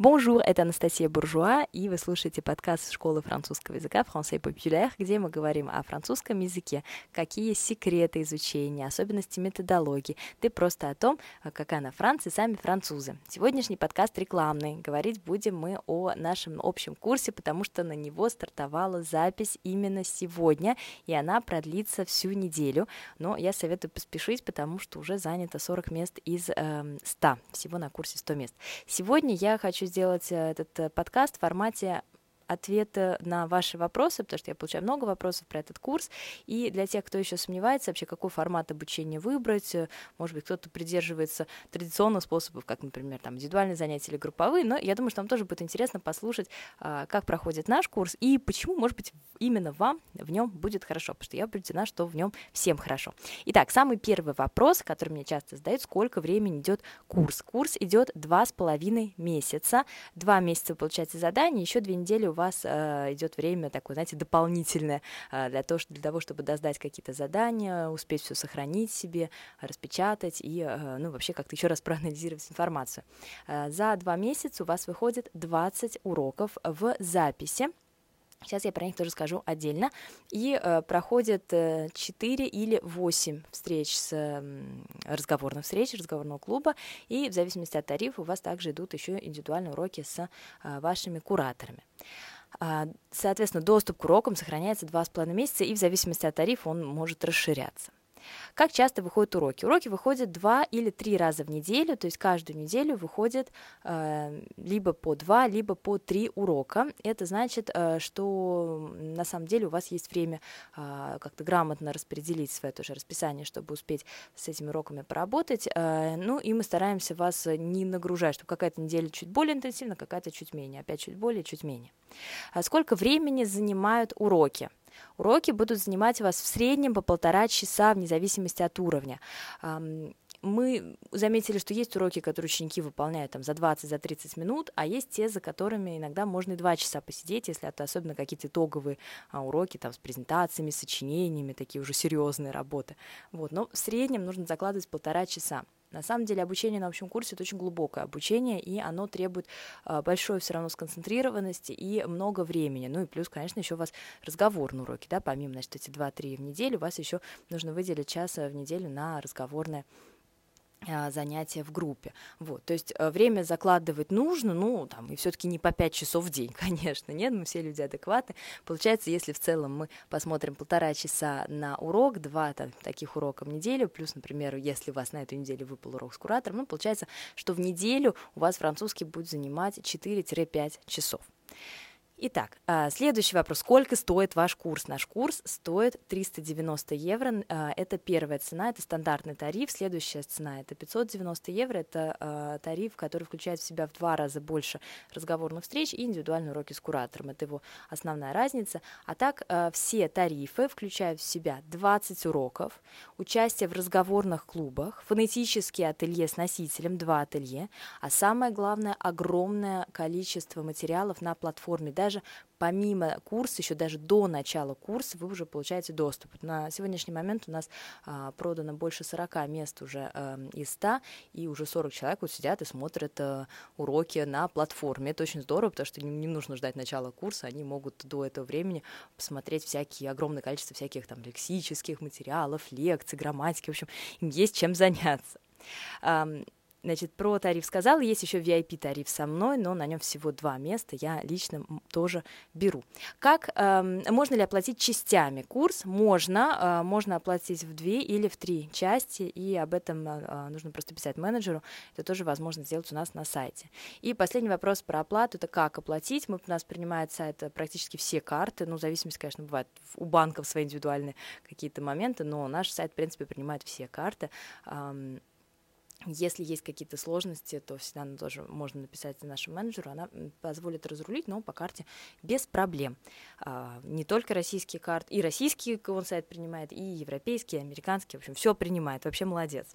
Bonjour, это Анастасия Буржуа, и вы слушаете подкаст школы французского языка «Français Populaire», где мы говорим о французском языке, какие секреты изучения, особенности методологии, да просто о том, какая на Франции сами французы. Сегодняшний подкаст рекламный. Говорить будем мы о нашем общем курсе, потому что на него стартовала запись именно сегодня, и она продлится всю неделю. Но я советую поспешить, потому что уже занято 40 мест из э, 100, всего на курсе 100 мест. Сегодня я хочу сделать э, этот э, подкаст в формате ответы на ваши вопросы, потому что я получаю много вопросов про этот курс. И для тех, кто еще сомневается, вообще какой формат обучения выбрать, э, может быть, кто-то придерживается традиционных способов, как, например, там, индивидуальные занятия или групповые, но я думаю, что вам тоже будет интересно послушать, а, как проходит наш курс и почему, может быть, именно вам в нем будет хорошо, потому что я убеждена, что в нем всем хорошо. Итак, самый первый вопрос, который мне часто задают, сколько времени идет курс. Курс идет два с половиной месяца. Два месяца вы получаете задание, еще две недели у вас э, идет время такое, знаете, дополнительное э, для, того, для того, чтобы доздать какие-то задания, успеть все сохранить себе, распечатать и, э, ну, вообще как-то еще раз проанализировать информацию. За два месяца у вас выходит 20 уроков в записи. Сейчас я про них тоже скажу отдельно. И э, проходят э, 4 или 8 встреч с э, разговорных встреч, разговорного клуба. И в зависимости от тарифа у вас также идут еще индивидуальные уроки с э, вашими кураторами. А, соответственно, доступ к урокам сохраняется 2,5 месяца, и в зависимости от тарифа он может расширяться. Как часто выходят уроки? Уроки выходят два или три раза в неделю, то есть каждую неделю выходит э, либо по два, либо по три урока. Это значит, э, что на самом деле у вас есть время э, как-то грамотно распределить свое тоже расписание, чтобы успеть с этими уроками поработать. Э, ну и мы стараемся вас не нагружать, чтобы какая-то неделя чуть более интенсивна, какая-то чуть менее, опять чуть более, чуть менее. А сколько времени занимают уроки? Уроки будут занимать вас в среднем по полтора часа вне зависимости от уровня мы заметили, что есть уроки, которые ученики выполняют там за 20, за 30 минут, а есть те, за которыми иногда можно и 2 часа посидеть, если это особенно какие-то итоговые а, уроки там с презентациями, сочинениями, такие уже серьезные работы. Вот, но в среднем нужно закладывать полтора часа. На самом деле обучение на общем курсе это очень глубокое обучение, и оно требует э, большой все равно сконцентрированности и много времени. Ну и плюс, конечно, еще у вас разговорные уроки, да, помимо, значит, эти 2-3 в неделю, у вас еще нужно выделить час в неделю на разговорное а, занятия в группе. Вот, то есть э, время закладывать нужно, ну, там, и все-таки не по 5 часов в день, конечно, нет, мы все люди адекватны. Получается, если в целом мы посмотрим полтора часа на урок, два там, таких урока в неделю, плюс, например, если у вас на эту неделю выпал урок с куратором, ну, получается, что в неделю у вас французский будет занимать 4-5 часов. Итак, а, следующий вопрос. Сколько стоит ваш курс? Наш курс стоит 390 евро. А, это первая цена, это стандартный тариф. Следующая цена это 590 евро. Это а, тариф, который включает в себя в два раза больше разговорных встреч и индивидуальные уроки с куратором. Это его основная разница. А так все тарифы включают в себя 20 уроков, участие в разговорных клубах, фонетические ателье с носителем, два ателье, а самое главное, огромное количество материалов на платформе. Даже даже помимо курса, еще даже до начала курса вы уже получаете доступ. На сегодняшний момент у нас а, продано больше 40 мест уже а, из 100, и уже 40 человек вот сидят и смотрят а, уроки на платформе. Это очень здорово, потому что не, не нужно ждать начала курса, они могут до этого времени посмотреть всякие, огромное количество всяких там лексических материалов, лекций, грамматики, в общем, им есть чем заняться. Значит, про тариф сказала, есть еще VIP-тариф со мной, но на нем всего два места, я лично тоже беру. Как, э, можно ли оплатить частями курс? Можно, э, можно оплатить в две или в три части, и об этом э, нужно просто писать менеджеру, это тоже возможно сделать у нас на сайте. И последний вопрос про оплату, это как оплатить, Мы, у нас принимает сайт практически все карты, ну, в зависимости, конечно, бывает у банков свои индивидуальные какие-то моменты, но наш сайт, в принципе, принимает все карты, если есть какие-то сложности, то всегда тоже можно написать нашему менеджеру, она позволит разрулить, но по карте без проблем. А, не только российские карты, и российский он сайт принимает, и европейский, и американский, в общем, все принимает, вообще молодец.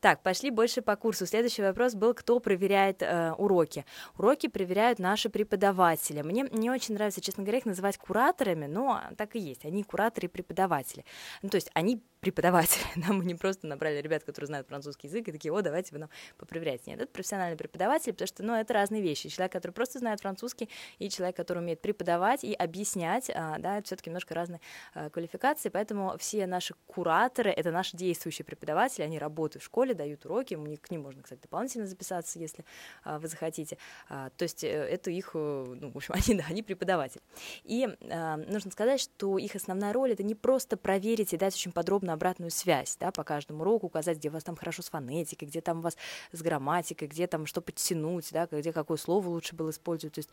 Так, пошли больше по курсу. Следующий вопрос был, кто проверяет э, уроки. Уроки проверяют наши преподаватели. Мне не очень нравится, честно говоря, их называть кураторами, но так и есть. Они кураторы и преподаватели. Ну, то есть они преподаватели. Нам не просто набрали ребят, которые знают французский язык, и такие, о, давайте вы нам попроверяйте. Нет, это профессиональный преподаватель, потому что, ну, это разные вещи. Человек, который просто знает французский, и человек, который умеет преподавать и объяснять, а, да, это все-таки немножко разные а, квалификации, поэтому все наши кураторы — это наши действующие преподаватели, они работают в школе, дают уроки, к ним можно, кстати, дополнительно записаться, если а, вы захотите. А, то есть э, это их, э, ну, в общем, они, да, они преподаватели. И а, нужно сказать, что их основная роль — это не просто проверить и дать очень подробно обратную связь, да, по каждому уроку указать, где у вас там хорошо с фонетикой, где там у вас с грамматикой, где там что подтянуть, да, где какое слово лучше было использовать. То есть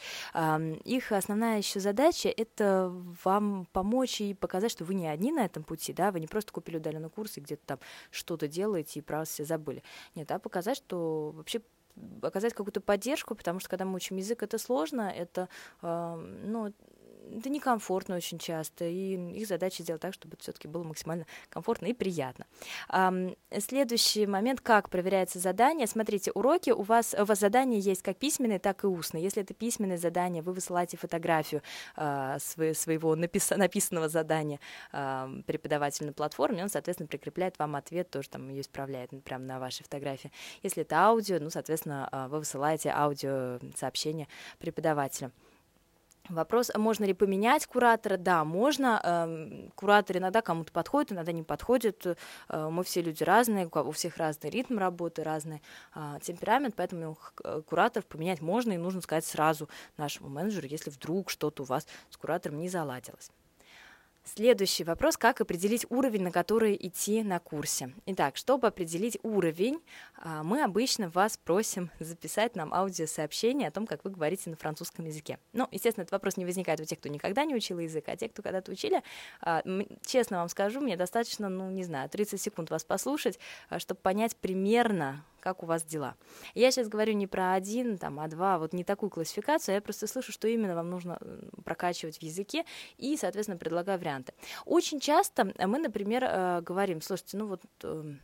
их основная еще задача — это вам помочь и показать, что вы не одни на этом пути, да, вы не просто купили удаленный курс и где-то там что-то делаете и про вас все забыли. Нет, а показать, что вообще оказать какую-то поддержку, потому что когда мы учим язык, это сложно, это, э, ну, это некомфортно очень часто, и их задача сделать так, чтобы все-таки было максимально комфортно и приятно. Следующий момент, как проверяется задание. Смотрите, уроки у вас, у вас задания есть как письменные, так и устные. Если это письменное задание, вы высылаете фотографию э, своего напис, написанного задания преподавателю на платформе, он, соответственно, прикрепляет вам ответ, тоже там ее исправляет прямо на вашей фотографии. Если это аудио, ну, соответственно, вы высылаете аудио сообщение преподавателю. Вопрос, а можно ли поменять куратора? Да, можно. Эм, куратор иногда кому-то подходит, иногда не подходит. Э, мы все люди разные, у всех разный ритм работы, разный а, темперамент, поэтому э, кураторов поменять можно и нужно сказать сразу нашему менеджеру, если вдруг что-то у вас с куратором не заладилось. Следующий вопрос, как определить уровень, на который идти на курсе. Итак, чтобы определить уровень, а, мы обычно вас просим записать нам аудиосообщение о том, как вы говорите на французском языке. Ну, естественно, этот вопрос не возникает у тех, кто никогда не учил язык, а те, кто когда-то учили. А, честно вам скажу, мне достаточно, ну, не знаю, 30 секунд вас послушать, а, чтобы понять примерно, как у вас дела. Я сейчас говорю не про один, там, а два, вот не такую классификацию, я просто слышу, что именно вам нужно прокачивать в языке, и, соответственно, предлагаю варианты. Очень часто мы, например, э, говорим, слушайте, ну вот эм,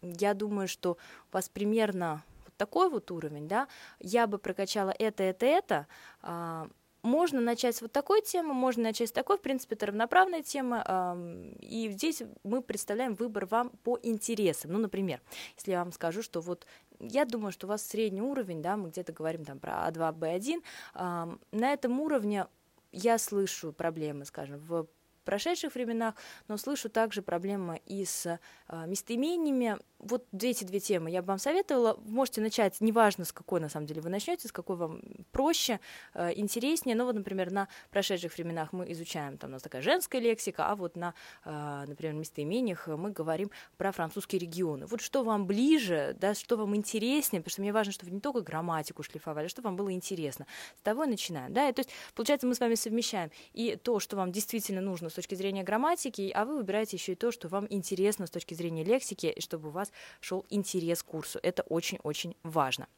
я думаю, что у вас примерно вот такой вот уровень, да, я бы прокачала это, это, это, а, можно начать с вот такой темы, можно начать с такой, в принципе, это равноправная тема, и здесь мы представляем выбор вам по интересам. Ну, например, если я вам скажу, что вот я думаю, что у вас средний уровень, да, мы где-то говорим там про А2, Б1, на этом уровне я слышу проблемы, скажем, в прошедших временах, но слышу также проблемы и с э, местоимениями, вот эти две темы я бы вам советовала. Можете начать, неважно, с какой на самом деле вы начнете, с какой вам проще, э, интереснее. Ну вот, например, на прошедших временах мы изучаем, там у нас такая женская лексика, а вот на, э, например, местоимениях мы говорим про французские регионы. Вот что вам ближе, да, что вам интереснее, потому что мне важно, чтобы вы не только грамматику шлифовали, а что вам было интересно. С того и начинаем. Да? И, то есть, получается, мы с вами совмещаем и то, что вам действительно нужно с точки зрения грамматики, а вы выбираете еще и то, что вам интересно с точки зрения лексики, чтобы у вас шел интерес к курсу. Это очень-очень важно.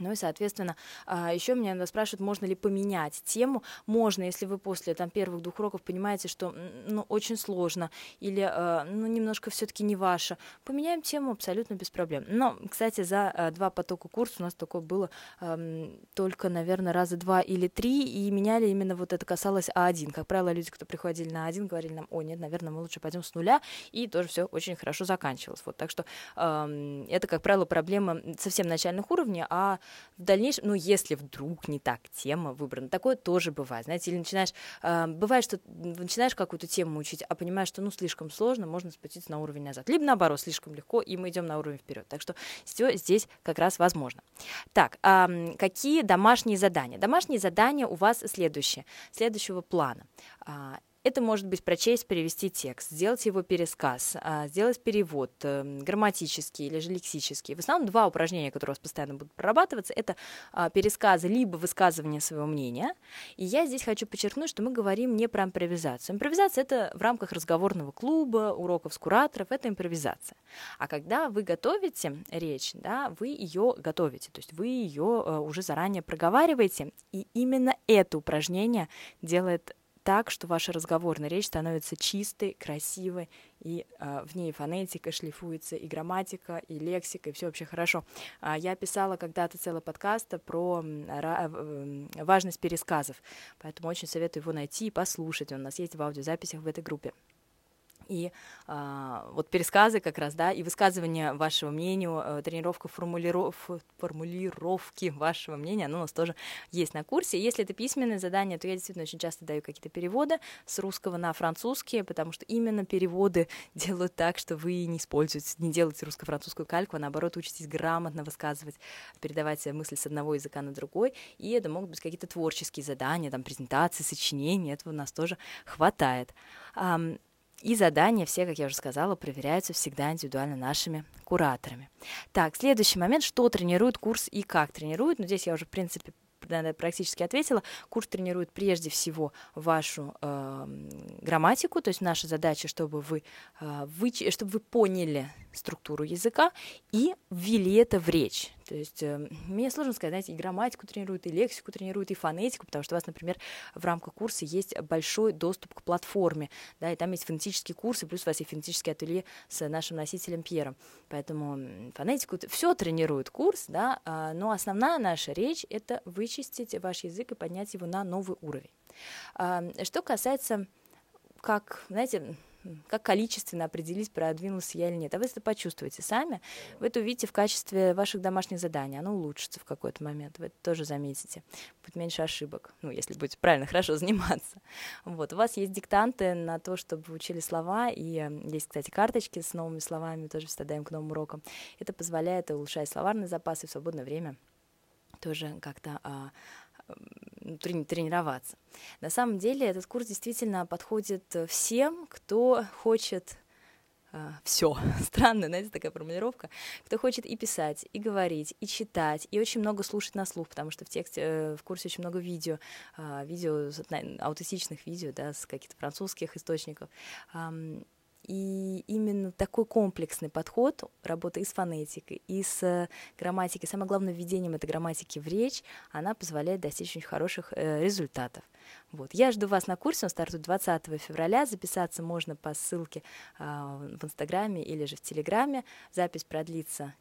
Ну и, соответственно, а, еще меня спрашивают, можно ли поменять тему. Можно, если вы после там, первых двух уроков понимаете, что ну, очень сложно или а, ну, немножко все-таки не ваше. Поменяем тему абсолютно без проблем. Но, кстати, за а, два потока курса у нас такое было только, наверное, раза два или три, и меняли именно вот это касалось А1. Как правило, люди, кто приходили на А1, говорили нам, о, нет, наверное, мы лучше пойдем с нуля, и тоже все очень хорошо заканчивалось. Вот, так что это, как правило, проблема совсем начальных уровней, а в дальнейшем, ну, если вдруг не так тема выбрана, такое тоже бывает, знаете, или начинаешь, э, бывает, что начинаешь какую-то тему учить, а понимаешь, что, ну, слишком сложно, можно спуститься на уровень назад, либо наоборот, слишком легко, и мы идем на уровень вперед, так что все здесь как раз возможно. Так, э, какие домашние задания? Домашние задания у вас следующие, следующего плана. Это может быть прочесть, перевести текст, сделать его пересказ, а, сделать перевод эм, грамматический или же лексический. В основном два упражнения, которые у вас постоянно будут прорабатываться, это а, пересказы либо высказывание своего мнения. И я здесь хочу подчеркнуть, что мы говорим не про импровизацию. Импровизация — это в рамках разговорного клуба, уроков с кураторов, это импровизация. А когда вы готовите речь, да, вы ее готовите, то есть вы ее э, уже заранее проговариваете, и именно это упражнение делает так, что ваша разговорная речь становится чистой, красивой и э, в ней фонетика шлифуется, и грамматика, и лексика, и все вообще хорошо. А, я писала когда-то целый подкаст про важность пересказов, поэтому очень советую его найти и послушать. Он у нас есть в аудиозаписях в этой группе и а, вот пересказы как раз, да, и высказывание вашего мнения, э, тренировка формулиров, формулировки вашего мнения, оно у нас тоже есть на курсе. Если это письменное задание, то я действительно очень часто даю какие-то переводы с русского на французский, потому что именно переводы делают так, что вы не используете, не делаете русско-французскую кальку, а наоборот учитесь грамотно высказывать, передавать мысли с одного языка на другой, и это могут быть какие-то творческие задания, там, презентации, сочинения, этого у нас тоже хватает. И задания все, как я уже сказала, проверяются всегда индивидуально нашими кураторами. Так, следующий момент, что тренирует курс и как тренирует. Ну, здесь я уже, в принципе, практически ответила. Курс тренирует прежде всего вашу э, грамматику, то есть наша задача, чтобы вы, э, вы, чтобы вы поняли структуру языка и ввели это в речь. То есть э, мне сложно сказать, знаете, и грамматику тренируют, и лексику тренируют, и фонетику, потому что у вас, например, в рамках курса есть большой доступ к платформе, да, и там есть фонетические курсы, плюс у вас есть фонетический ателье с нашим носителем Пьером. Поэтому фонетику все тренирует курс, да, э, но основная наша речь — это вычистить ваш язык и поднять его на новый уровень. Э, что касается как, знаете, как количественно определить, продвинулся я или нет. А вы это почувствуете сами, вы это увидите в качестве ваших домашних заданий. Оно улучшится в какой-то момент, вы это тоже заметите. Будет меньше ошибок, ну, если будете правильно, хорошо заниматься. Вот. У вас есть диктанты на то, чтобы вы учили слова, и э, есть, кстати, карточки с новыми словами, тоже всегда даем к новым урокам. Это позволяет улучшать словарный запас и в свободное время тоже как-то а, тренироваться. На самом деле этот курс действительно подходит э, всем, кто хочет Uh, все. Странная, знаете, такая формулировка. Кто хочет и писать, и говорить, и читать, и очень много слушать на слух, потому что в тексте, э, в курсе очень много видео, uh, видео, аутентичных видео, да, с каких-то французских источников. И именно такой комплексный подход работы и с фонетикой, и с грамматикой, самое главное, введением этой грамматики в речь, она позволяет достичь очень хороших э, результатов. Вот. Я жду вас на курсе, он стартует 20 февраля. Записаться можно по ссылке э, в Инстаграме или же в Телеграме. Запись продлится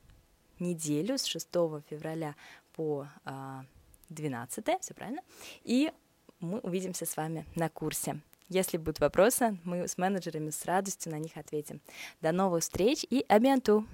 неделю с 6 февраля по э, а, 12, все правильно. И мы увидимся с вами на курсе. Если будут вопросы, мы с менеджерами с радостью на них ответим. До новых встреч и абианту!